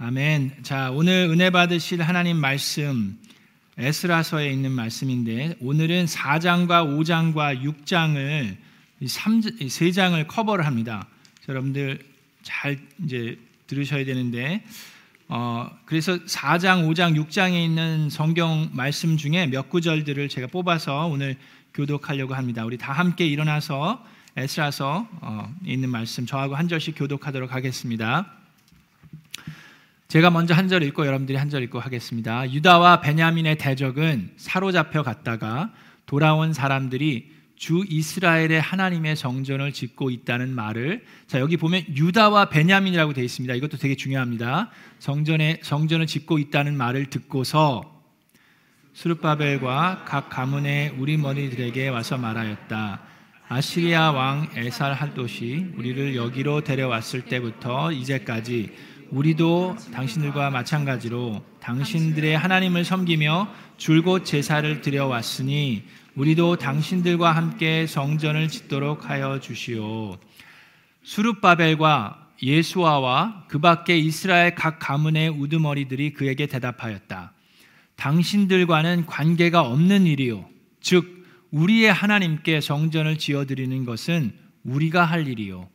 아멘. 자, 오늘 은혜 받으실 하나님 말씀 에스라서에 있는 말씀인데 오늘은 4장과 5장과 6장을 3, 3장을 커버를 합니다. 여러분들 잘 이제 들으셔야 되는데 어, 그래서 4장, 5장, 6장에 있는 성경 말씀 중에 몇 구절들을 제가 뽑아서 오늘 교독하려고 합니다. 우리 다 함께 일어나서 에스라서 어, 있는 말씀 저하고 한 절씩 교독하도록 하겠습니다. 제가 먼저 한 절 읽고 여러분들이 한 절 읽고 하겠습니다. 유다와 베냐민의 대적은 사로잡혀 갔다가 돌아온 사람들이 주 이스라엘의 하나님의 성전을 짓고 있다는 말을 자 여기 보면 유다와 베냐민이라고 되어 있습니다. 이것도 되게 중요합니다. 성전에 성전을 짓고 있다는 말을 듣고서 수르바벨과 각 가문의 우리 머리들에게 와서 말하였다. 아시리아 왕 에살 할도시 우리를 여기로 데려왔을 때부터 이제까지 우리도 당신들과 마찬가지로 당신들의 하나님을 섬기며 줄곧 제사를 드려왔으니 우리도 당신들과 함께 성전을 짓도록 하여 주시오. 수룹바벨과 예수아와 그 밖에 이스라엘 각 가문의 우두머리들이 그에게 대답하였다. 당신들과는 관계가 없는 일이요. 즉, 우리의 하나님께 성전을 지어드리는 것은 우리가 할 일이요.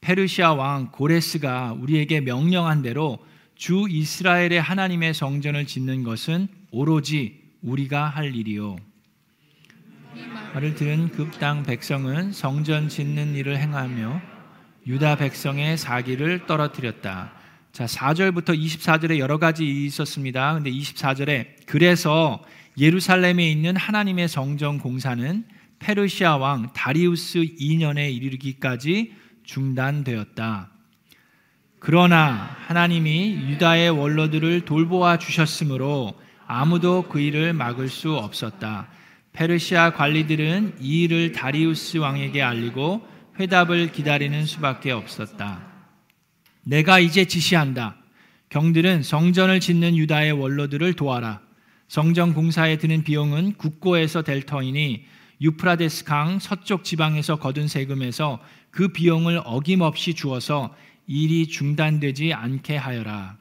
페르시아 왕 고레스가 우리에게 명령한 대로 주 이스라엘의 하나님의 성전을 짓는 것은 오로지 우리가 할 일이요. 말을 들은 급당 백성은 성전 짓는 일을 행하며 유다 백성의 사기를 떨어뜨렸다. 자, 4절부터 24절에 여러 가지 있었습니다. 근데 24절에 그래서 예루살렘에 있는 하나님의 성전 공사는 페르시아 왕 다리우스 2년에 이르기까지 중단되었다. 그러나 하나님이 유다의 원로들을 돌보아 주셨으므로 아무도 그 일을 막을 수 없었다. 페르시아 관리들은 이 일을 다리우스 왕에게 알리고 회답을 기다리는 수밖에 없었다. 내가 이제 지시한다. 경들은 성전을 짓는 유다의 원로들을 도와라. 성전 공사에 드는 비용은 국고에서 될 터이니 유프라데스 강 서쪽 지방에서 거둔 세금에서 그 비용을 어김없이 주어서 일이 중단되지 않게 하여라.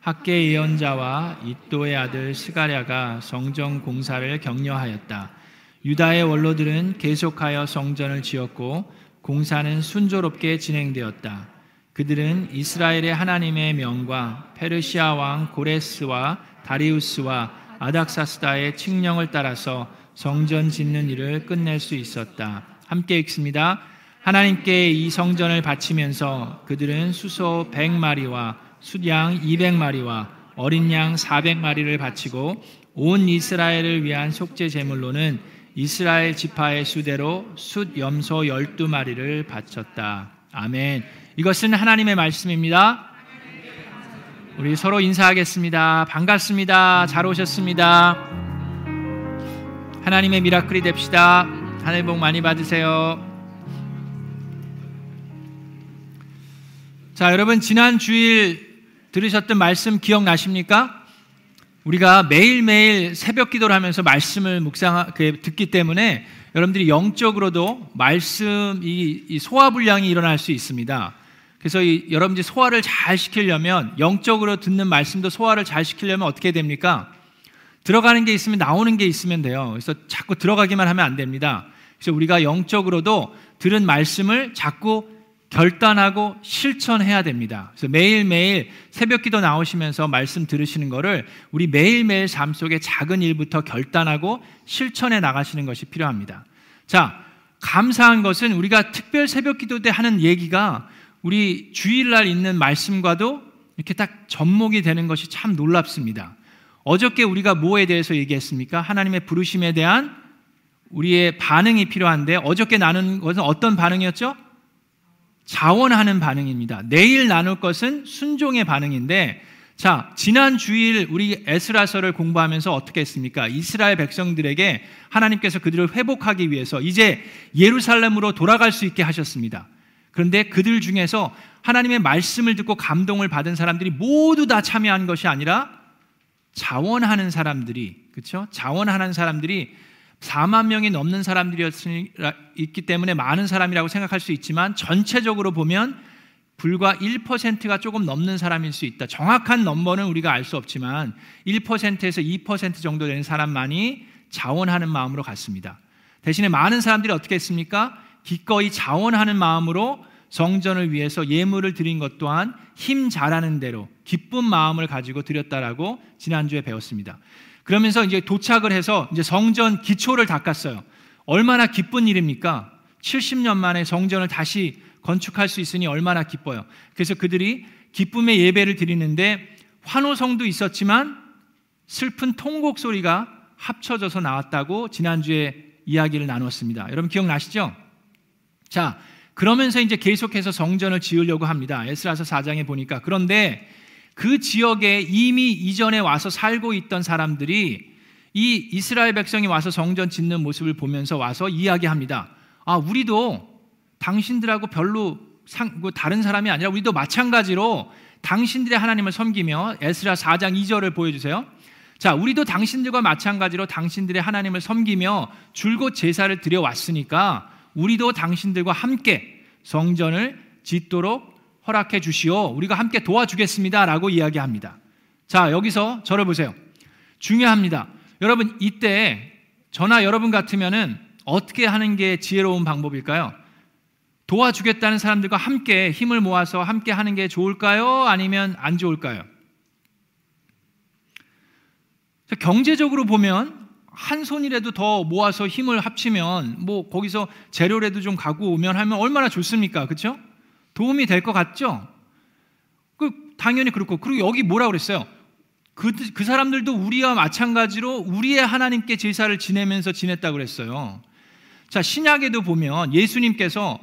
학계 예언자와 이또의 아들 스가랴가 성전 공사를 격려하였다. 유다의 원로들은 계속하여 성전을 지었고 공사는 순조롭게 진행되었다. 그들은 이스라엘의 하나님의 명과 페르시아 왕 고레스와 다리우스와 아닥사스다의 칙령을 따라서 성전 짓는 일을 끝낼 수 있었다. 함께 읽습니다. 하나님께 이 성전을 바치면서 그들은 수소 100마리와 숫양 200마리와 어린 양 400마리를 바치고 온 이스라엘을 위한 속죄 제물로는 이스라엘 지파의 수대로 숫 염소 12마리를 바쳤다. 아멘. 이것은 하나님의 말씀입니다. 우리 서로 인사하겠습니다. 반갑습니다. 잘 오셨습니다. 하나님의 미라클이 됩시다. 하늘 복 많이 받으세요. 자, 여러분 지난 주일 들으셨던 말씀 기억나십니까? 우리가 매일매일 새벽 기도를 하면서 말씀을 묵상 그, 듣기 때문에 여러분들이 영적으로도 말씀 이, 소화 불량이 일어날 수 있습니다. 그래서 이, 여러분들이 소화를 잘 시키려면 영적으로 듣는 말씀도 소화를 잘 시키려면 어떻게 됩니까? 들어가는 게 있으면 나오는 게 있으면 돼요. 그래서 자꾸 들어가기만 하면 안 됩니다. 그래서 우리가 영적으로도 들은 말씀을 자꾸 결단하고 실천해야 됩니다. 그래서 매일매일 새벽 기도 나오시면서 말씀 들으시는 거를 우리 매일매일 삶 속에 작은 일부터 결단하고 실천해 나가시는 것이 필요합니다. 자, 감사한 것은 우리가 특별 새벽 기도 때 하는 얘기가 우리 주일날 있는 말씀과도 이렇게 딱 접목이 되는 것이 참 놀랍습니다. 어저께 우리가 뭐에 대해서 얘기했습니까? 하나님의 부르심에 대한 우리의 반응이 필요한데 어저께 나눈 것은 어떤 반응이었죠? 자원하는 반응입니다. 내일 나눌 것은 순종의 반응인데 자, 지난 주일 우리 에스라서를 공부하면서 어떻게 했습니까? 이스라엘 백성들에게 하나님께서 그들을 회복하기 위해서 이제 예루살렘으로 돌아갈 수 있게 하셨습니다. 그런데 그들 중에서 하나님의 말씀을 듣고 감동을 받은 사람들이 모두 다 참여한 것이 아니라 자원하는 사람들이, 그렇죠? 자원하는 사람들이 4만 명이 넘는 사람들이었기 때문에 많은 사람이라고 생각할 수 있지만 전체적으로 보면 불과 1%가 조금 넘는 사람일 수 있다. 정확한 넘버는 우리가 알 수 없지만 1%에서 2% 정도 되는 사람만이 자원하는 마음으로 갔습니다. 대신에 많은 사람들이 어떻게 했습니까? 기꺼이 자원하는 마음으로 성전을 위해서 예물을 드린 것 또한 힘 잘하는 대로 기쁜 마음을 가지고 드렸다라고 지난주에 배웠습니다. 그러면서 이제 도착을 해서 이제 성전 기초를 닦았어요. 얼마나 기쁜 일입니까? 70년 만에 성전을 다시 건축할 수 있으니 얼마나 기뻐요. 그래서 그들이 기쁨의 예배를 드리는데 환호성도 있었지만 슬픈 통곡 소리가 합쳐져서 나왔다고 지난주에 이야기를 나눴습니다. 여러분 기억나시죠? 자, 그러면서 이제 계속해서 성전을 지으려고 합니다. 에스라서 4장에 보니까. 그런데 그 지역에 이미 이전에 와서 살고 있던 사람들이 이 이스라엘 백성이 와서 성전 짓는 모습을 보면서 와서 이야기합니다. 아, 우리도 당신들하고 별로 상, 그 다른 사람이 아니라 우리도 마찬가지로 당신들의 하나님을 섬기며 에스라 4장 2절을 보여주세요. 자, 우리도 당신들과 마찬가지로 당신들의 하나님을 섬기며 줄곧 제사를 드려왔으니까 우리도 당신들과 함께 성전을 짓도록 허락해 주시오. 우리가 함께 도와주겠습니다. 라고 이야기합니다. 자, 여기서 저를 보세요. 중요합니다. 여러분, 이때 저나 여러분 같으면은 어떻게 하는 게 지혜로운 방법일까요? 도와주겠다는 사람들과 함께 힘을 모아서 함께 하는 게 좋을까요? 아니면 안 좋을까요? 경제적으로 보면 한 손이라도 더 모아서 힘을 합치면 뭐 거기서 재료라도 좀 갖고 오면 하면 얼마나 좋습니까? 그렇죠? 도움이 될 것 같죠? 그 당연히 그렇고 그리고 여기 뭐라 그랬어요? 그, 그 사람들도 우리와 마찬가지로 우리의 하나님께 제사를 지내면서 지냈다고 그랬어요. 자, 신약에도 보면 예수님께서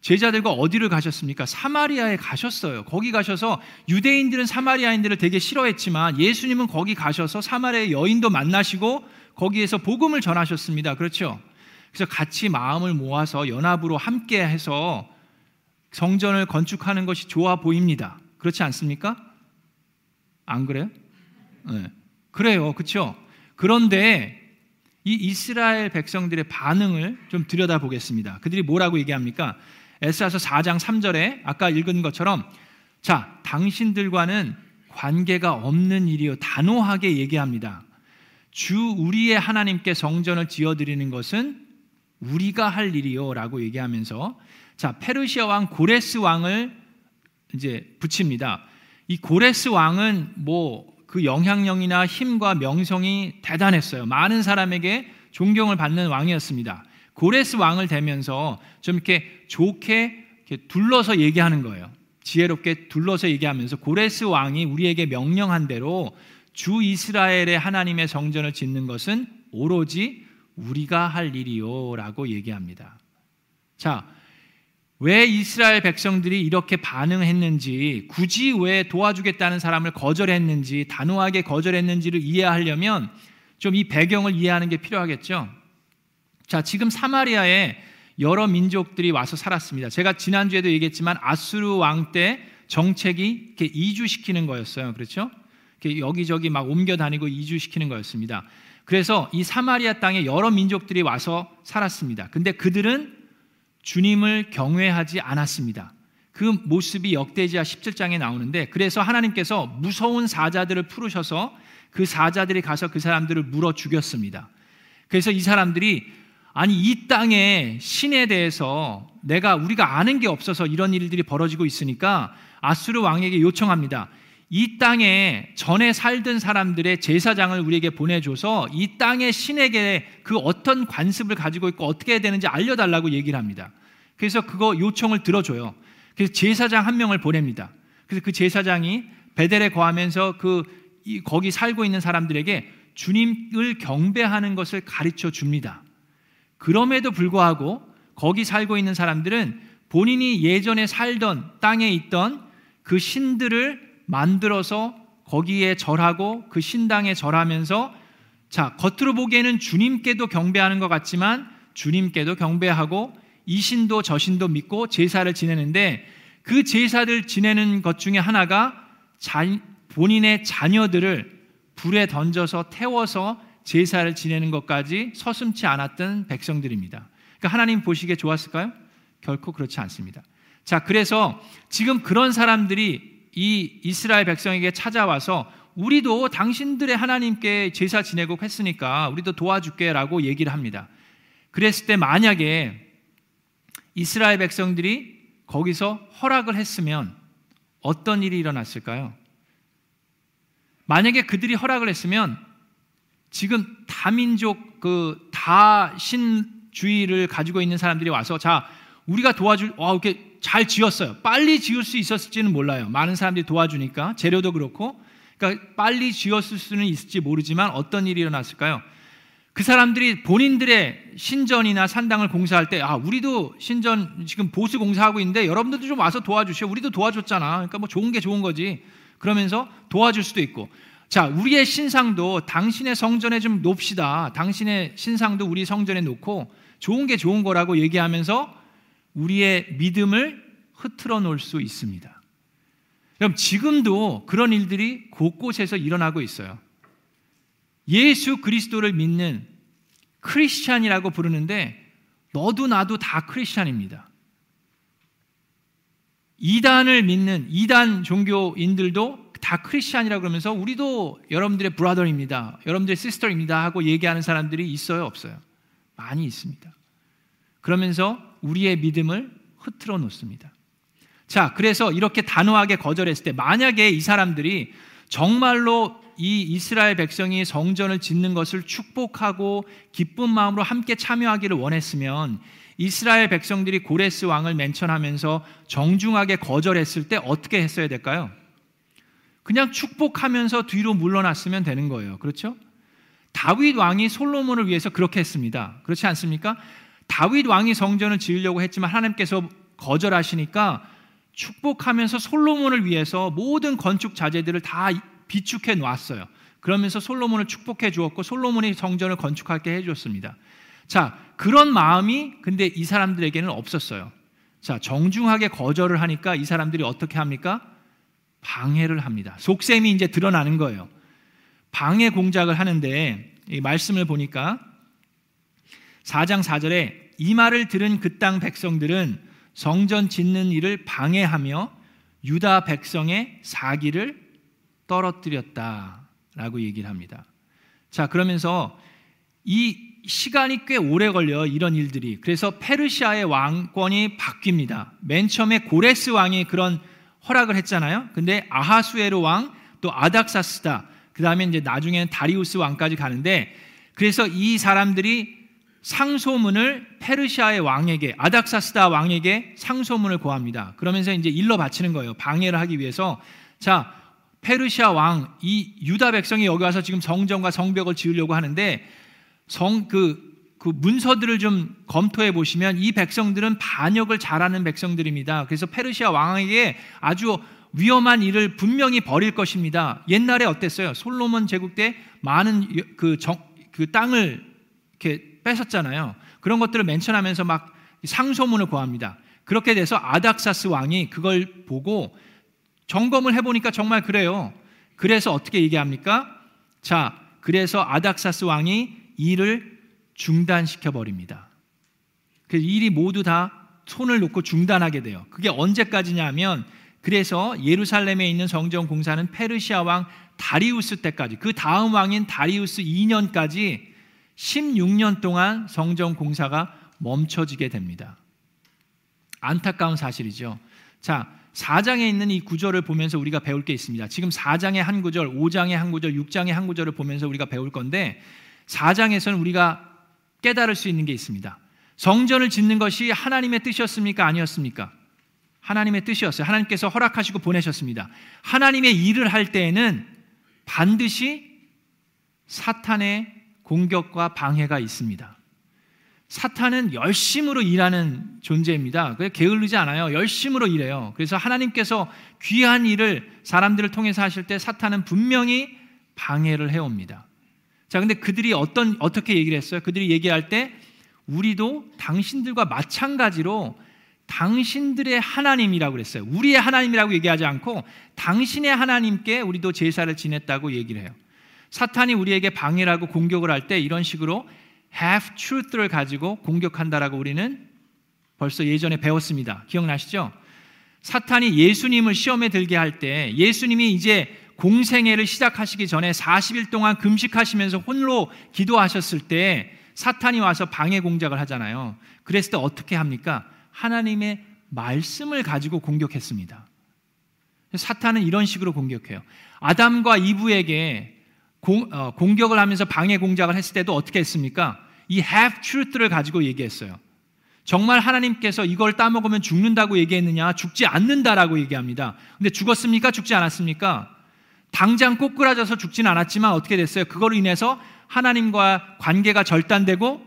제자들과 어디를 가셨습니까? 사마리아에 가셨어요. 거기 가셔서 유대인들은 사마리아인들을 되게 싫어했지만 예수님은 거기 가셔서 사마리아 여인도 만나시고 거기에서 복음을 전하셨습니다. 그렇죠? 그래서 같이 마음을 모아서 연합으로 함께 해서 성전을 건축하는 것이 좋아 보입니다. 그렇지 않습니까? 안 그래요? 네. 그래요. 그렇죠? 그런데 이 이스라엘 백성들의 반응을 좀 들여다보겠습니다. 그들이 뭐라고 얘기합니까? 에스라서 4장 3절에 아까 읽은 것처럼 자, 당신들과는 관계가 없는 일이요 단호하게 얘기합니다. 주 우리의 하나님께 성전을 지어 드리는 것은 우리가 할 일이요 라고 얘기하면서 자, 페르시아 왕 고레스 왕을 이제 붙입니다. 이 고레스 왕은 뭐 그 영향력이나 힘과 명성이 대단했어요. 많은 사람에게 존경을 받는 왕이었습니다. 고레스 왕을 대면서 좀 이렇게 좋게 이렇게 둘러서 얘기하는 거예요. 지혜롭게 둘러서 얘기하면서 고레스 왕이 우리에게 명령한 대로 주 이스라엘의 하나님의 성전을 짓는 것은 오로지 우리가 할 일이요라고 얘기합니다. 자, 왜 이스라엘 백성들이 이렇게 반응했는지, 굳이 왜 도와주겠다는 사람을 거절했는지, 단호하게 거절했는지를 이해하려면 좀 이 배경을 이해하는 게 필요하겠죠. 자, 지금 사마리아에 여러 민족들이 와서 살았습니다. 제가 지난주에도 얘기했지만 아수르 왕 때 정책이 이렇게 이주시키는 거였어요. 그렇죠? 여기저기 막 옮겨 다니고 이주시키는 거였습니다. 그래서 이 사마리아 땅에 여러 민족들이 와서 살았습니다. 근데 그들은 주님을 경외하지 않았습니다. 그 모습이 역대지하 17장에 나오는데 그래서 하나님께서 무서운 사자들을 풀으셔서 그 사자들이 가서 그 사람들을 물어 죽였습니다. 그래서 이 사람들이 아니 이 땅에 신에 대해서 내가 우리가 아는 게 없어서 이런 일들이 벌어지고 있으니까 아수르 왕에게 요청합니다. 이 땅에 전에 살던 사람들의 제사장을 우리에게 보내줘서 이 땅의 신에게 그 어떤 관습을 가지고 있고 어떻게 해야 되는지 알려달라고 얘기를 합니다. 그래서 그거 요청을 들어줘요. 그래서 제사장 한 명을 보냅니다. 그래서 그 제사장이 베델에 거하면서 그 거기 살고 있는 사람들에게 주님을 경배하는 것을 가르쳐 줍니다. 그럼에도 불구하고 거기 살고 있는 사람들은 본인이 예전에 살던 땅에 있던 그 신들을 만들어서 거기에 절하고 그 신당에 절하면서 자, 겉으로 보기에는 주님께도 경배하는 것 같지만 주님께도 경배하고 이 신도 저 신도 믿고 제사를 지내는데 그 제사를 지내는 것 중에 하나가 자, 본인의 자녀들을 불에 던져서 태워서 제사를 지내는 것까지 서슴치 않았던 백성들입니다. 그러니까 하나님 보시기에 좋았을까요? 결코 그렇지 않습니다. 자, 그래서 지금 그런 사람들이 이 이스라엘 백성에게 찾아와서 우리도 당신들의 하나님께 제사 지내고 했으니까 우리도 도와줄게라고 얘기를 합니다. 그랬을 때 만약에 이스라엘 백성들이 거기서 허락을 했으면 어떤 일이 일어났을까요? 만약에 그들이 허락을 했으면 지금 다민족 그 다신주의를 가지고 있는 사람들이 와서 자 우리가 도와줄 와 이렇게 잘 지었어요. 빨리 지을 수 있었을지는 몰라요. 많은 사람들이 도와주니까 재료도 그렇고 그러니까 빨리 지었을 수는 있을지 모르지만 어떤 일이 일어났을까요? 그 사람들이 본인들의 신전이나 산당을 공사할 때, 아, 우리도 신전 지금 보수 공사하고 있는데 여러분들도 좀 와서 도와주시오. 우리도 도와줬잖아. 그러니까 뭐 좋은 게 좋은 거지. 그러면서 도와줄 수도 있고. 자, 우리의 신상도 당신의 성전에 좀 놓읍시다. 당신의 신상도 우리 성전에 놓고 좋은 게 좋은 거라고 얘기하면서 우리의 믿음을 흐트러 놓을 수 있습니다. 그럼 지금도 그런 일들이 곳곳에서 일어나고 있어요. 예수 그리스도를 믿는 크리스찬이라고 부르는데 너도 나도 다 크리스찬입니다. 이단을 믿는 이단 종교인들도 다 크리스찬이라고 그러면서 우리도 여러분들의 브라더입니다. 여러분들의 시스터입니다 하고 얘기하는 사람들이 있어요, 없어요? 많이 있습니다. 그러면서 우리의 믿음을 흐트러 놓습니다. 자, 그래서 이렇게 단호하게 거절했을 때 만약에 이 사람들이 정말로 이 이스라엘 백성이 성전을 짓는 것을 축복하고 기쁜 마음으로 함께 참여하기를 원했으면 이스라엘 백성들이 고레스 왕을 맨천하면서 정중하게 거절했을 때 어떻게 했어야 될까요? 그냥 축복하면서 뒤로 물러났으면 되는 거예요. 그렇죠? 다윗 왕이 솔로몬을 위해서 그렇게 했습니다. 그렇지 않습니까? 다윗 왕이 성전을 지으려고 했지만 하나님께서 거절하시니까 축복하면서 솔로몬을 위해서 모든 건축 자재들을 다 비축해 놨어요. 그러면서 솔로몬을 축복해 주었고 솔로몬이 성전을 건축하게 해 줬습니다. 자, 그런 마음이 근데 이 사람들에게는 없었어요. 자, 정중하게 거절을 하니까 이 사람들이 어떻게 합니까? 방해를 합니다. 속셈이 이제 드러나는 거예요. 방해 공작을 하는데 이 말씀을 보니까 4장 4절에 이 말을 들은 그 땅 백성들은 성전 짓는 일을 방해하며 유다 백성의 사기를 떨어뜨렸다라고 얘기를 합니다. 자, 그러면서 이 시간이 꽤 오래 걸려 이런 일들이. 그래서 페르시아의 왕권이 바뀝니다. 맨 처음에 고레스 왕이 그런 허락을 했잖아요. 근데 아하수에르 왕, 또 아닥사스다, 그 다음에 이제 나중에는 다리우스 왕까지 가는데 그래서 이 사람들이 상소문을 페르시아의 왕에게 아닥사스다 왕에게 상소문을 고합니다. 그러면서 이제 일러 바치는 거예요. 방해를 하기 위해서 자 페르시아 왕 이 유다 백성이 여기 와서 지금 성전과 성벽을 지으려고 하는데 성그 그 문서들을 좀 검토해 보시면 이 백성들은 반역을 잘하는 백성들입니다. 그래서 페르시아 왕에게 아주 위험한 일을 분명히 벌일 것입니다. 옛날에 어땠어요? 솔로몬 제국 때 많은 그, 정, 그 땅을 이렇게 뺏었잖아요. 그런 것들을 멘션하면서 막 상소문을 고합니다. 그렇게 돼서 아닥사스 왕이 그걸 보고 점검을 해보니까 정말 그래요. 그래서 어떻게 얘기합니까? 자, 그래서 아닥사스 왕이 일을 중단시켜 버립니다. 그 일이 모두 다 손을 놓고 중단하게 돼요. 그게 언제까지냐면 그래서 예루살렘에 있는 성전 공사는 페르시아 왕 다리우스 때까지 그 다음 왕인 다리우스 2년까지 16년 동안 성전 공사가 멈춰지게 됩니다. 안타까운 사실이죠. 자, 4장에 있는 이 구절을 보면서 우리가 배울 게 있습니다. 지금 4장의 한 구절, 5장의 한 구절, 6장의 한 구절을 보면서 우리가 배울 건데 4장에서는 우리가 깨달을 수 있는 게 있습니다. 성전을 짓는 것이 하나님의 뜻이었습니까? 아니었습니까? 하나님의 뜻이었어요. 하나님께서 허락하시고 보내셨습니다. 하나님의 일을 할 때에는 반드시 사탄의 공격과 방해가 있습니다. 사탄은 열심으로 일하는 존재입니다. 게을르지 않아요. 열심으로 일해요. 그래서 하나님께서 귀한 일을 사람들을 통해서 하실 때 사탄은 분명히 방해를 해옵니다. 자, 근데 그들이 어떤, 어떻게 얘기를 했어요? 그들이 얘기할 때 우리도 당신들과 마찬가지로 당신들의 하나님이라고 그랬어요. 우리의 하나님이라고 얘기하지 않고 당신의 하나님께 우리도 제사를 지냈다고 얘기를 해요. 사탄이 우리에게 방해를 하고 공격을 할 때 이런 식으로 half truth를 가지고 공격한다라고 우리는 벌써 예전에 배웠습니다. 기억나시죠? 사탄이 예수님을 시험에 들게 할 때 예수님이 이제 공생애를 시작하시기 전에 40일 동안 금식하시면서 홀로 기도하셨을 때 사탄이 와서 방해 공작을 하잖아요. 그랬을 때 어떻게 합니까? 하나님의 말씀을 가지고 공격했습니다. 사탄은 이런 식으로 공격해요. 아담과 이브에게 공, 어, 공격을 하면서 방해 공작을 했을 때도 어떻게 했습니까? 이 half truth를 가지고 얘기했어요. 정말 하나님께서 이걸 따먹으면 죽는다고 얘기했느냐? 죽지 않는다라고 얘기합니다. 근데 죽었습니까? 죽지 않았습니까? 당장 꼬꾸라져서 죽진 않았지만 어떻게 됐어요? 그걸로 인해서 하나님과 관계가 절단되고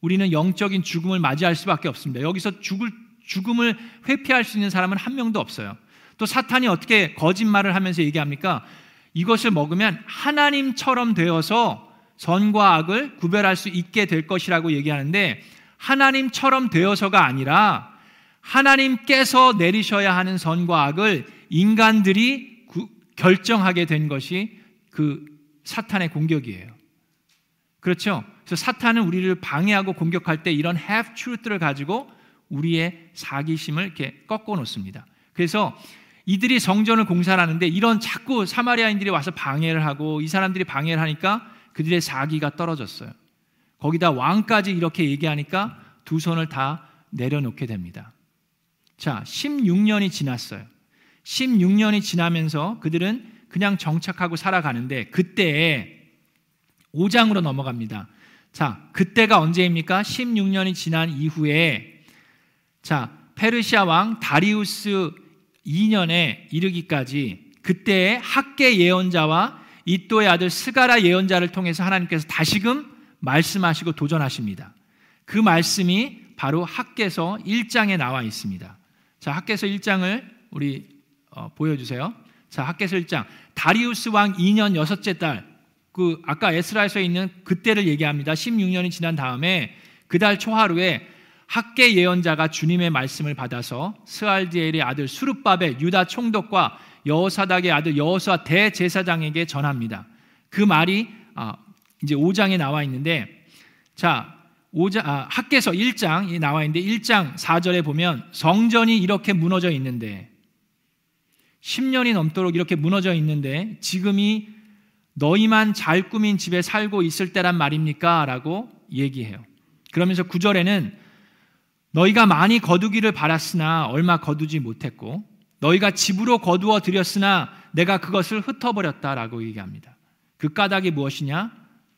우리는 영적인 죽음을 맞이할 수밖에 없습니다. 여기서 죽을, 죽음을 회피할 수 있는 사람은 한 명도 없어요. 또 사탄이 어떻게 거짓말을 하면서 얘기합니까? 이것을 먹으면 하나님처럼 되어서 선과 악을 구별할 수 있게 될 것이라고 얘기하는데 하나님처럼 되어서가 아니라 하나님께서 내리셔야 하는 선과 악을 인간들이 구, 결정하게 된 것이 그 사탄의 공격이에요. 그렇죠? 그래서 사탄은 우리를 방해하고 공격할 때 이런 half truth를 가지고 우리의 사기심을 이렇게 꺾어 놓습니다. 그래서 이들이 성전을 공사를 하는데 이런 자꾸 사마리아인들이 와서 방해를 하고 이 사람들이 방해를 하니까 그들의 사기가 떨어졌어요. 거기다 왕까지 이렇게 얘기하니까 두 손을 다 내려놓게 됩니다. 자, 16년이 지났어요. 16년이 지나면서 그들은 그냥 정착하고 살아가는데 그때 5장으로 넘어갑니다. 자, 그때가 언제입니까? 16년이 지난 이후에 자, 페르시아 왕 다리우스 2년에 이르기까지 그때의 학계 예언자와 이또의 아들 스가라 예언자를 통해서 하나님께서 다시금 말씀하시고 도전하십니다. 그 말씀이 바로 학계서 1장에 나와 있습니다. 자, 학계서 1장을 우리 어, 보여주세요. 자, 학계서 1장. 다리우스 왕 2년 여섯째 달, 그 아까 에스라에서 있는 그때를 얘기합니다. 16년이 지난 다음에 그달 초하루에 학계 예언자가 주님의 말씀을 받아서 스알디엘의 아들 수르밥의 유다 총독과 여호사닥의 아들 여호사 대제사장에게 전합니다. 그 말이 아, 이제 5장에 나와 있는데 자 5장 아, 학계서 1장이 나와 있는데 1장 4절에 보면 성전이 이렇게 무너져 있는데 10년이 넘도록 이렇게 무너져 있는데 지금이 너희만 잘 꾸민 집에 살고 있을 때란 말입니까? 라고 얘기해요. 그러면서 9절에는 너희가 많이 거두기를 바랐으나 얼마 거두지 못했고 너희가 집으로 거두어 들였으나 내가 그것을 흩어버렸다라고 얘기합니다. 그 까닭이 무엇이냐?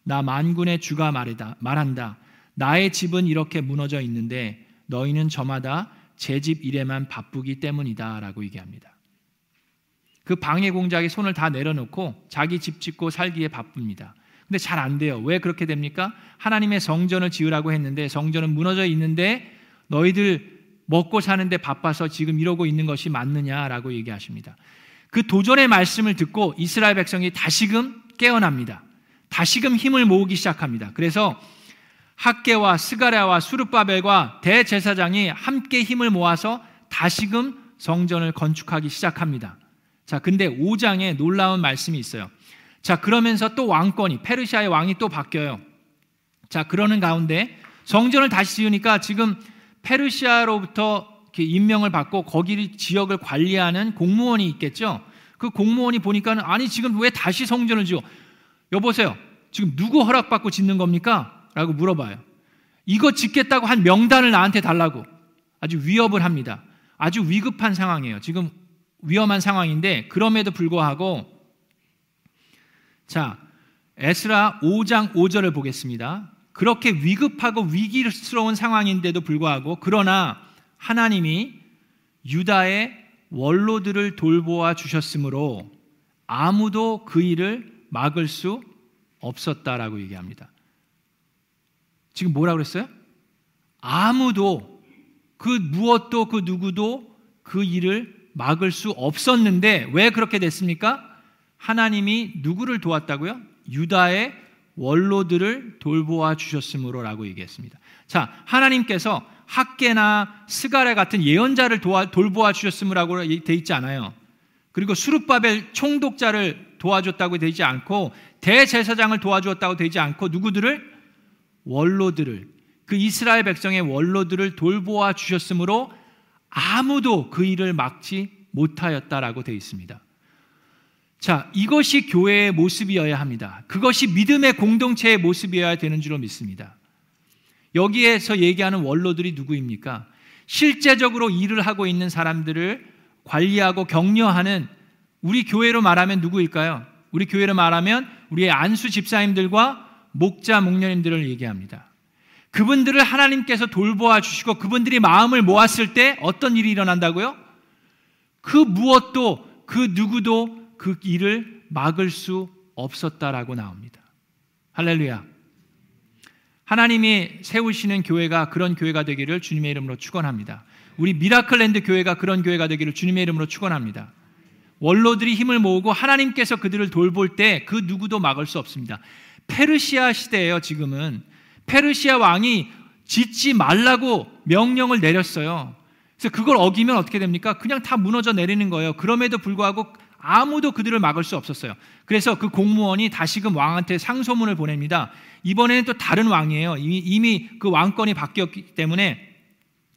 나 만군의 주가 말이다, 말한다. 나의 집은 이렇게 무너져 있는데 너희는 저마다 제 집 일에만 바쁘기 때문이다 라고 얘기합니다. 그 방해 공작에 손을 다 내려놓고 자기 집 짓고 살기에 바쁩니다. 근데 잘 안 돼요. 왜 그렇게 됩니까? 하나님의 성전을 지으라고 했는데 성전은 무너져 있는데 너희들 먹고 사는데 바빠서 지금 이러고 있는 것이 맞느냐라고 얘기하십니다. 그 도전의 말씀을 듣고 이스라엘 백성이 다시금 깨어납니다. 다시금 힘을 모으기 시작합니다. 그래서 학계와 스가랴와 수르바벨과 대제사장이 함께 힘을 모아서 다시금 성전을 건축하기 시작합니다. 자, 근데 5장에 놀라운 말씀이 있어요. 자, 그러면서 또 왕권이 페르시아의 왕이 또 바뀌어요. 자, 그러는 가운데 성전을 다시 지으니까 지금 페르시아로부터 임명을 받고 거기 지역을 관리하는 공무원이 있겠죠. 그 공무원이 보니까는 아니 지금 왜 다시 성전을 지어? 여보세요. 지금 누구 허락받고 짓는 겁니까? 라고 물어봐요. 이거 짓겠다고 한 명단을 나한테 달라고. 아주 위협을 합니다. 아주 위급한 상황이에요. 지금 위험한 상황인데 그럼에도 불구하고 자, 에스라 5장 5절을 보겠습니다. 그렇게 위급하고 위기스러운 상황인데도 불구하고 그러나 하나님이 유다의 원로들을 돌보아 주셨으므로 아무도 그 일을 막을 수 없었다라고 얘기합니다. 지금 뭐라 그랬어요? 아무도 그 무엇도 그 누구도 그 일을 막을 수 없었는데 왜 그렇게 됐습니까? 하나님이 누구를 도왔다고요? 유다의 원로들을 돌보아 주셨으므로라고 얘기했습니다. 자, 하나님께서 학계나 스가랴 같은 예언자를 도와, 돌보아 주셨으므라고 돼 있지 않아요. 그리고 수룹바벨 총독자를 도와줬다고 되지 않고 대제사장을 도와주었다고 되지 않고 누구들을 원로들을 그 이스라엘 백성의 원로들을 돌보아 주셨으므로 아무도 그 일을 막지 못하였다라고 되어 있습니다. 자, 이것이 교회의 모습이어야 합니다. 그것이 믿음의 공동체의 모습이어야 되는 줄로 믿습니다. 여기에서 얘기하는 원로들이 누구입니까? 실제적으로 일을 하고 있는 사람들을 관리하고 격려하는 우리 교회로 말하면 누구일까요? 우리 교회로 말하면 우리의 안수 집사님들과 목자 목녀님들을 얘기합니다. 그분들을 하나님께서 돌보아 주시고 그분들이 마음을 모았을 때 어떤 일이 일어난다고요? 그 무엇도 그 누구도 그 일을 막을 수 없었다라고 나옵니다. 할렐루야. 하나님이 세우시는 교회가 그런 교회가 되기를 주님의 이름으로 축원합니다. 우리 미라클랜드 교회가 그런 교회가 되기를 주님의 이름으로 축원합니다. 원로들이 힘을 모으고 하나님께서 그들을 돌볼 때 그 누구도 막을 수 없습니다. 페르시아 시대예요, 지금은. 페르시아 왕이 짓지 말라고 명령을 내렸어요. 그래서 그걸 어기면 어떻게 됩니까? 그냥 다 무너져 내리는 거예요. 그럼에도 불구하고 아무도 그들을 막을 수 없었어요. 그래서 그 공무원이 다시금 왕한테 상소문을 보냅니다. 이번에는 또 다른 왕이에요. 이미, 이미 그 왕권이 바뀌었기 때문에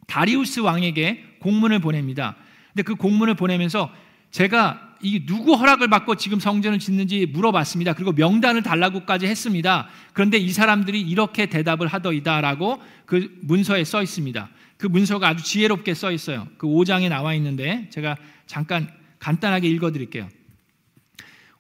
다리우스 왕에게 공문을 보냅니다. 근데 그 공문을 보내면서 제가 이 누구 허락을 받고 지금 성전을 짓는지 물어봤습니다. 그리고 명단을 달라고까지 했습니다. 그런데 이 사람들이 이렇게 대답을 하더이다라고 그 문서에 써 있습니다. 그 문서가 아주 지혜롭게 써 있어요. 그 5장에 나와 있는데 제가 잠깐 간단하게 읽어 드릴게요.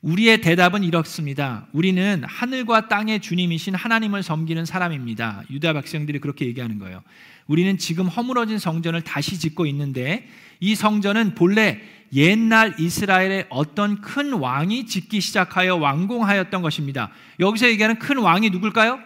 우리의 대답은 이렇습니다. 우리는 하늘과 땅의 주님이신 하나님을 섬기는 사람입니다. 유다 백성들이 그렇게 얘기하는 거예요. 우리는 지금 허물어진 성전을 다시 짓고 있는데 이 성전은 본래 옛날 이스라엘의 어떤 큰 왕이 짓기 시작하여 완공하였던 것입니다. 여기서 얘기하는 큰 왕이 누굴까요?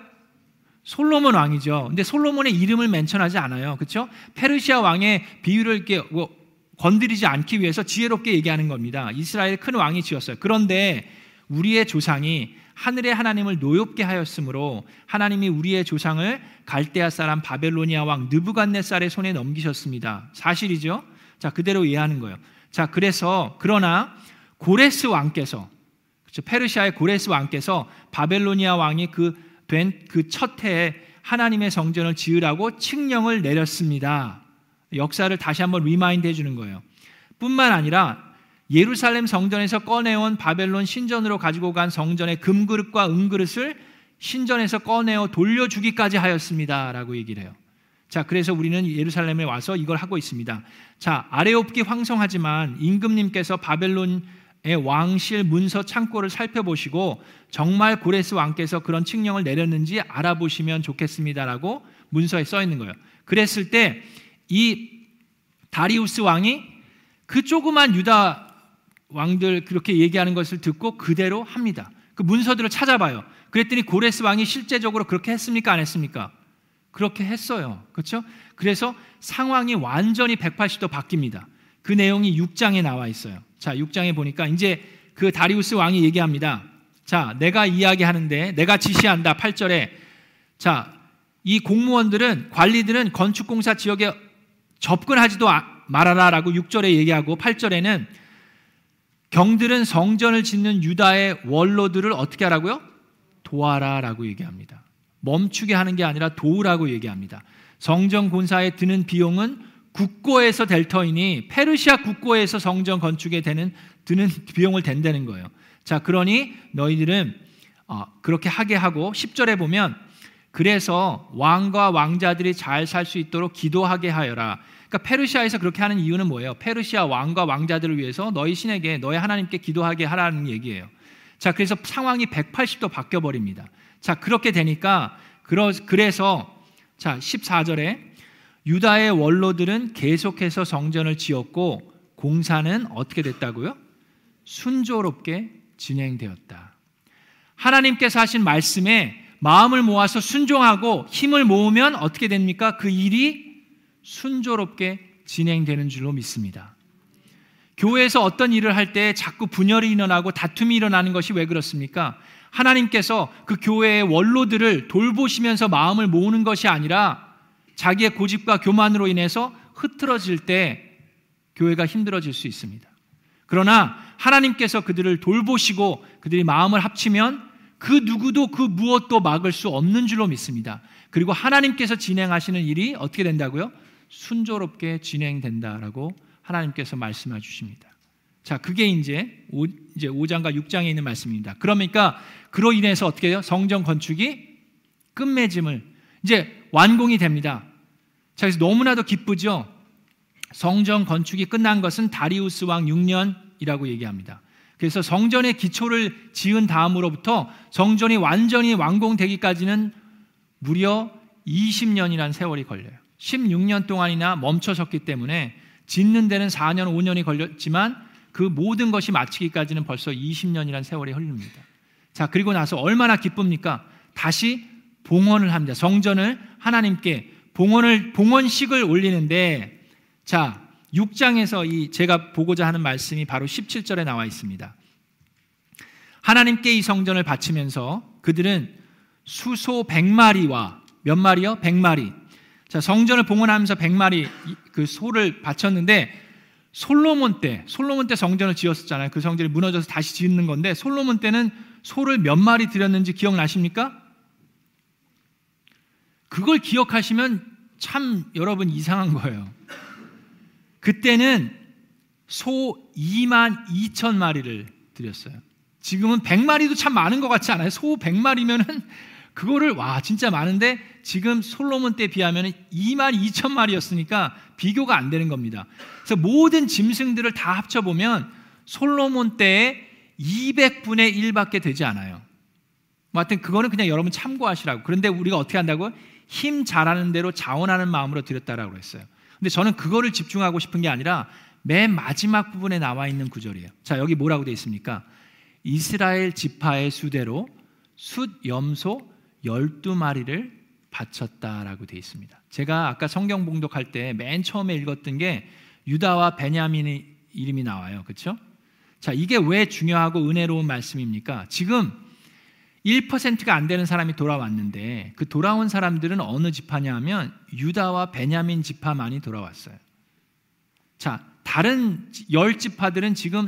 솔로몬 왕이죠. 근데 솔로몬의 이름을 멘션하지 않아요. 그렇죠? 페르시아 왕의 비유를 이렇게 뭐 건드리지 않기 위해서 지혜롭게 얘기하는 겁니다. 이스라엘 큰 왕이 지었어요. 그런데 우리의 조상이 하늘의 하나님을 노엽게 하였으므로 하나님이 우리의 조상을 갈대아 사람 바벨로니아 왕 느부갓네살의 손에 넘기셨습니다. 사실이죠? 자, 그대로 이해하는 거예요. 자, 그래서 그러나 고레스 왕께서 그렇죠? 페르시아의 고레스 왕께서 바벨로니아 왕이 그 된 그 첫 해에 하나님의 성전을 지으라고 칙령을 내렸습니다. 역사를 다시 한번 remind 해주는 거예요. 뿐만 아니라 예루살렘 성전에서 꺼내온 바벨론 신전으로 가지고 간 성전의 금그릇과 은그릇을 신전에서 꺼내어 돌려주기까지 하였습니다. 라고 얘기를 해요. 자, 그래서 우리는 예루살렘에 와서 이걸 하고 있습니다. 자, 아레옵기 황성하지만 임금님께서 바벨론의 왕실 문서 창고를 살펴보시고 정말 고레스 왕께서 그런 칙령을 내렸는지 알아보시면 좋겠습니다라고 문서에 써 있는 거예요. 그랬을 때 이 다리우스 왕이 그 조그만 유다 왕들 그렇게 얘기하는 것을 듣고 그대로 합니다. 그 문서들을 찾아봐요. 그랬더니 고레스 왕이 실제적으로 그렇게 했습니까? 안 했습니까? 그렇게 했어요. 그렇죠? 그래서 상황이 완전히 180도 바뀝니다. 그 내용이 6장에 나와 있어요. 자, 6장에 보니까 이제 그 다리우스 왕이 얘기합니다. 자, 내가 이야기하는데 내가 지시한다. 8절에 자, 이 공무원들은 관리들은 건축공사 지역에 접근하지도 아, 말아라 라고 6절에 얘기하고 8절에는 경들은 성전을 짓는 유다의 원로들을 어떻게 하라고요? 도와라 라고 얘기합니다. 멈추게 하는 게 아니라 도우라고 얘기합니다. 성전 공사에 드는 비용은 국고에서 될 터이니 페르시아 국고에서 성전 건축에 되는 드는 비용을 댄다는 거예요. 자, 그러니 너희들은 어, 그렇게 하게 하고 10절에 보면 그래서 왕과 왕자들이 잘 살 수 있도록 기도하게 하여라. 그러니까 페르시아에서 그렇게 하는 이유는 뭐예요? 페르시아 왕과 왕자들을 위해서 너희 신에게 너희 하나님께 기도하게 하라는 얘기예요. 자, 그래서 상황이 180도 바뀌어 버립니다. 자, 그렇게 되니까 그래서 자, 14절에 유다의 원로들은 계속해서 성전을 지었고 공사는 어떻게 됐다고요? 순조롭게 진행되었다. 하나님께서 하신 말씀에 마음을 모아서 순종하고 힘을 모으면 어떻게 됩니까? 그 일이 순조롭게 진행되는 줄로 믿습니다. 교회에서 어떤 일을 할 때 자꾸 분열이 일어나고 다툼이 일어나는 것이 왜 그렇습니까? 하나님께서 그 교회의 원로들을 돌보시면서 마음을 모으는 것이 아니라 자기의 고집과 교만으로 인해서 흐트러질 때 교회가 힘들어질 수 있습니다. 그러나 하나님께서 그들을 돌보시고 그들이 마음을 합치면 그 누구도 그 무엇도 막을 수 없는 줄로 믿습니다. 그리고 하나님께서 진행하시는 일이 어떻게 된다고요? 순조롭게 진행된다라고 하나님께서 말씀해 주십니다. 자, 그게 이제 5, 이제 5장과 6장에 있는 말씀입니다. 그러니까 그로 인해서 어떻게 해요? 성전 건축이 끝맺음을 이제 완공이 됩니다. 자, 그래서 너무나도 기쁘죠. 성전 건축이 끝난 것은 다리우스 왕 6년이라고 얘기합니다. 그래서 성전의 기초를 지은 다음으로부터 성전이 완전히 완공되기까지는 무려 20년이라는 세월이 걸려요. 16년 동안이나 멈춰섰기 때문에 짓는 데는 4년, 5년이 걸렸지만 그 모든 것이 마치기까지는 벌써 20년이라는 세월이 흘립니다. 자, 그리고 나서 얼마나 기쁩니까? 다시 봉헌을 합니다. 성전을 하나님께 봉헌을 봉헌식을 올리는데 자, 6장에서 이 제가 보고자 하는 말씀이 바로 17절에 나와 있습니다. 하나님께 이 성전을 바치면서 그들은 수소 100마리와 몇 마리요? 100마리. 자, 성전을 봉헌하면서 100마리 그 소를 바쳤는데 솔로몬 때, 솔로몬 때 성전을 지었었잖아요. 그 성전이 무너져서 다시 짓는 건데 솔로몬 때는 소를 몇 마리 드렸는지 기억나십니까? 그걸 기억하시면 참 여러분 이상한 거예요. 그때는 소 2만 2천 마리를 드렸어요. 지금은 100마리도 참 많은 것 같지 않아요? 소 100마리면은 그거를 와 진짜 많은데 지금 솔로몬 때 비하면 2만 2천 마리였으니까 비교가 안 되는 겁니다. 그래서 모든 짐승들을 다 합쳐 보면 솔로몬 때에 200분의 1밖에 되지 않아요. 뭐 하여튼 그거는 그냥 여러분 참고하시라고. 그런데 우리가 어떻게 한다고? 힘 잘하는 대로 자원하는 마음으로 드렸다라고 했어요. 근데 저는 그거를 집중하고 싶은 게 아니라 맨 마지막 부분에 나와 있는 구절이에요. 자, 여기 뭐라고 되어 있습니까? 이스라엘 지파의 수대로 숫 염소 12마리를 바쳤다라고 되어 있습니다. 제가 아까 성경 봉독할 때 맨 처음에 읽었던 게 유다와 베냐민의 이름이 나와요. 그렇죠? 자, 이게 왜 중요하고 은혜로운 말씀입니까? 지금 1%가 안 되는 사람이 돌아왔는데 그 돌아온 사람들은 어느 지파냐 하면 유다와 베냐민 지파만이 돌아왔어요. 자, 다른 열 지파들은 지금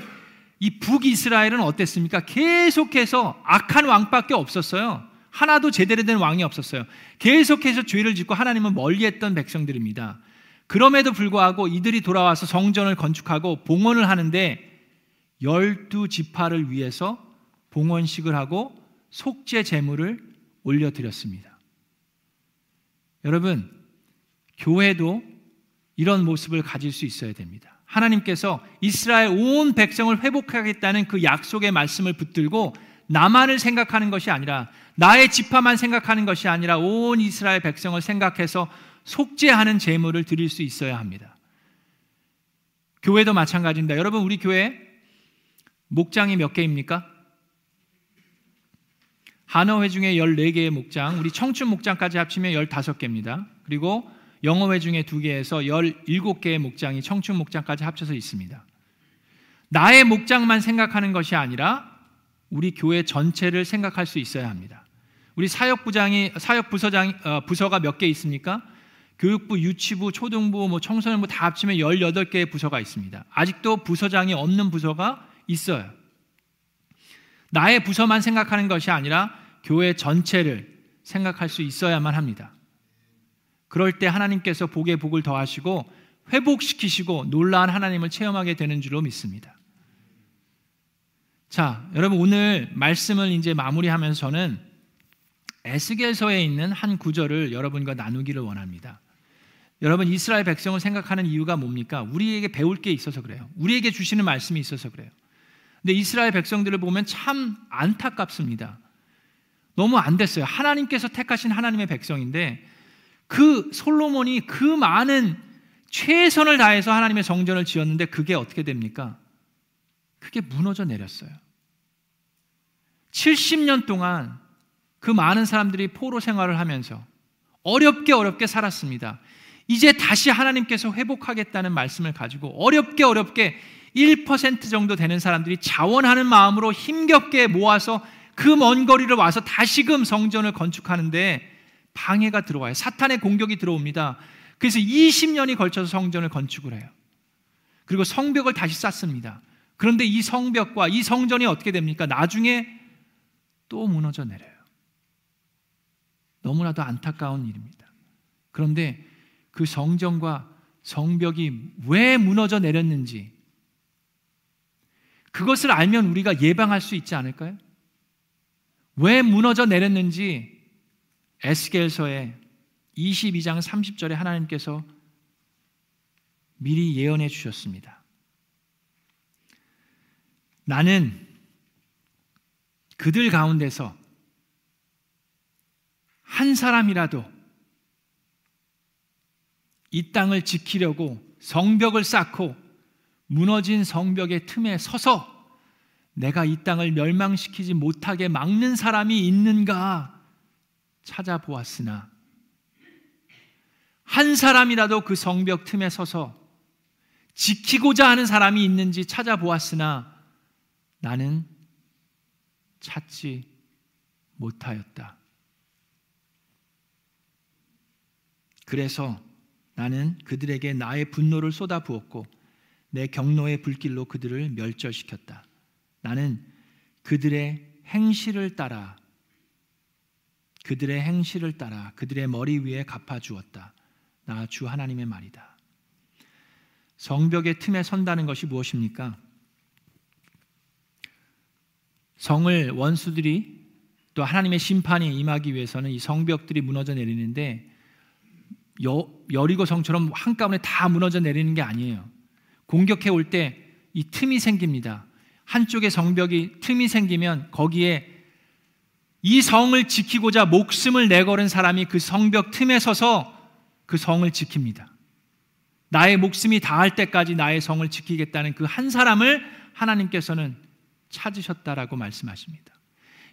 이 북이스라엘은 어땠습니까? 계속해서 악한 왕밖에 없었어요. 하나도 제대로 된 왕이 없었어요. 계속해서 죄를 짓고 하나님은 멀리했던 백성들입니다. 그럼에도 불구하고 이들이 돌아와서 성전을 건축하고 봉헌을 하는데 열두 지파를 위해서 봉헌식을 하고 속죄 제물을 올려드렸습니다. 여러분, 교회도 이런 모습을 가질 수 있어야 됩니다. 하나님께서 이스라엘 온 백성을 회복하겠다는 그 약속의 말씀을 붙들고 나만을 생각하는 것이 아니라 나의 지파만 생각하는 것이 아니라 온 이스라엘 백성을 생각해서 속죄하는 제물을 드릴 수 있어야 합니다. 교회도 마찬가지입니다. 여러분 우리 교회 목장이 몇 개입니까? 한어회 중에 14개의 목장, 우리 청춘 목장까지 합치면 15개입니다. 그리고 영어회 중에 2개에서 17개의 목장이 청춘 목장까지 합쳐서 있습니다. 나의 목장만 생각하는 것이 아니라 우리 교회 전체를 생각할 수 있어야 합니다. 우리 사역부장이 사역 부서장 어, 부서가 몇 개 있습니까? 교육부, 유치부, 초등부, 뭐 청소년부 다 합치면 18개의 부서가 있습니다. 아직도 부서장이 없는 부서가 있어요. 나의 부서만 생각하는 것이 아니라 교회 전체를 생각할 수 있어야만 합니다. 그럴 때 하나님께서 복의 복을 더하시고 회복시키시고 놀라운 하나님을 체험하게 되는 줄로 믿습니다. 자, 여러분 오늘 말씀을 이제 마무리하면서 저는 에스겔서에 있는 한 구절을 여러분과 나누기를 원합니다. 여러분 이스라엘 백성을 생각하는 이유가 뭡니까? 우리에게 배울 게 있어서 그래요. 우리에게 주시는 말씀이 있어서 그래요. 근데 이스라엘 백성들을 보면 참 안타깝습니다. 너무 안 됐어요. 하나님께서 택하신 하나님의 백성인데 그 솔로몬이 그 많은 최선을 다해서 하나님의 정전을 지었는데 그게 어떻게 됩니까? 그게 무너져 내렸어요. 70년 동안 그 많은 사람들이 포로 생활을 하면서 어렵게 어렵게 살았습니다. 이제 다시 하나님께서 회복하겠다는 말씀을 가지고 어렵게 어렵게 1% 정도 되는 사람들이 자원하는 마음으로 힘겹게 모아서 그 먼 거리를 와서 다시금 성전을 건축하는데 방해가 들어와요. 사탄의 공격이 들어옵니다. 그래서 20년이 걸쳐서 성전을 건축을 해요. 그리고 성벽을 다시 쌓습니다. 그런데 이 성벽과 이 성전이 어떻게 됩니까? 나중에 또 무너져 내려요. 너무나도 안타까운 일입니다. 그런데 그 성전과 성벽이 왜 무너져 내렸는지 그것을 알면 우리가 예방할 수 있지 않을까요? 왜 무너져 내렸는지 에스겔서에 22장 30절에 하나님께서 미리 예언해 주셨습니다. 나는 그들 가운데서 한 사람이라도 이 땅을 지키려고 성벽을 쌓고 무너진 성벽의 틈에 서서 내가 이 땅을 멸망시키지 못하게 막는 사람이 있는가 찾아보았으나 한 사람이라도 그 성벽 틈에 서서 지키고자 하는 사람이 있는지 찾아보았으나 나는 찾지 못하였다. 그래서 나는 그들에게 나의 분노를 쏟아 부었고 내 경로의 불길로 그들을 멸절시켰다. 나는 그들의 행실을 따라 그들의 행실을 따라 그들의 머리 위에 갚아 주었다. 나 주 하나님의 말이다. 성벽의 틈에 선다는 것이 무엇입니까? 성을 원수들이 또 하나님의 심판이 임하기 위해서는 이 성벽들이 무너져 내리는데 여, 여리고 성처럼 한꺼번에 다 무너져 내리는 게 아니에요. 공격해 올 때 이 틈이 생깁니다. 한쪽에 성벽이 틈이 생기면 거기에 이 성을 지키고자 목숨을 내걸은 사람이 그 성벽 틈에 서서 그 성을 지킵니다. 나의 목숨이 다할 때까지 나의 성을 지키겠다는 그 한 사람을 하나님께서는 찾으셨다라고 말씀하십니다.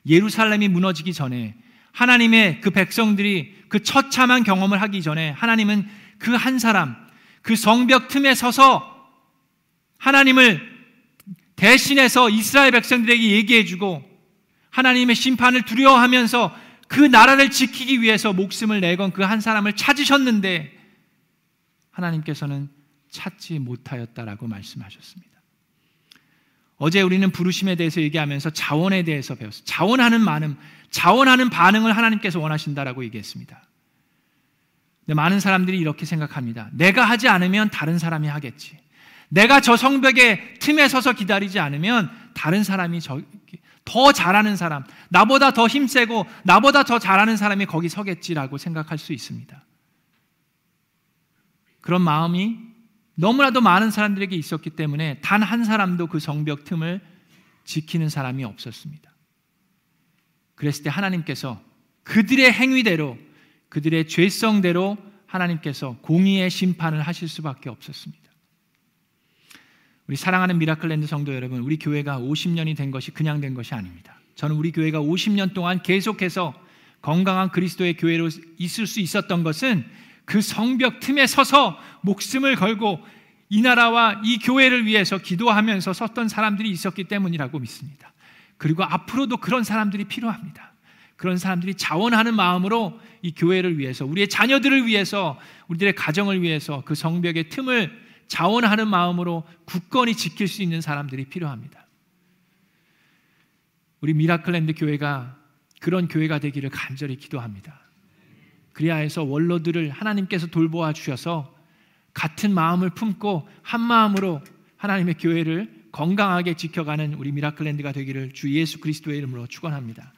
예루살렘이 무너지기 전에 하나님의 그 백성들이 그 처참한 경험을 하기 전에 하나님은 그 한 사람, 그 성벽 틈에 서서 하나님을 대신해서 이스라엘 백성들에게 얘기해주고 하나님의 심판을 두려워하면서 그 나라를 지키기 위해서 목숨을 내건 그 한 사람을 찾으셨는데 하나님께서는 찾지 못하였다라고 말씀하셨습니다. 어제 우리는 부르심에 대해서 얘기하면서 자원에 대해서 배웠어요. 자원하는 많음, 자원하는 반응을 하나님께서 원하신다라고 얘기했습니다. 근데 많은 사람들이 이렇게 생각합니다. 내가 하지 않으면 다른 사람이 하겠지. 내가 저 성벽의 틈에 서서 기다리지 않으면 다른 사람이 저, 더 잘하는 사람, 나보다 더 힘세고 나보다 더 잘하는 사람이 거기 서겠지라고 생각할 수 있습니다. 그런 마음이 너무나도 많은 사람들에게 있었기 때문에 단 한 사람도 그 성벽 틈을 지키는 사람이 없었습니다. 그랬을 때 하나님께서 그들의 행위대로 그들의 죄성대로 하나님께서 공의의 심판을 하실 수밖에 없었습니다. 우리 사랑하는 미라클랜드 성도 여러분, 우리 교회가 50년이 된 것이 그냥 된 것이 아닙니다. 저는 우리 교회가 50년 동안 계속해서 건강한 그리스도의 교회로 있을 수 있었던 것은 그 성벽 틈에 서서 목숨을 걸고 이 나라와 이 교회를 위해서 기도하면서 섰던 사람들이 있었기 때문이라고 믿습니다. 그리고 앞으로도 그런 사람들이 필요합니다. 그런 사람들이 자원하는 마음으로 이 교회를 위해서, 우리의 자녀들을 위해서, 우리들의 가정을 위해서 그 성벽의 틈을 자원하는 마음으로 굳건히 지킬 수 있는 사람들이 필요합니다. 우리 미라클랜드 교회가 그런 교회가 되기를 간절히 기도합니다. 그리하여서 원로들을 하나님께서 돌보아 주셔서 같은 마음을 품고 한 마음으로 하나님의 교회를 건강하게 지켜가는 우리 미라클랜드가 되기를 주 예수 그리스도의 이름으로 축원합니다.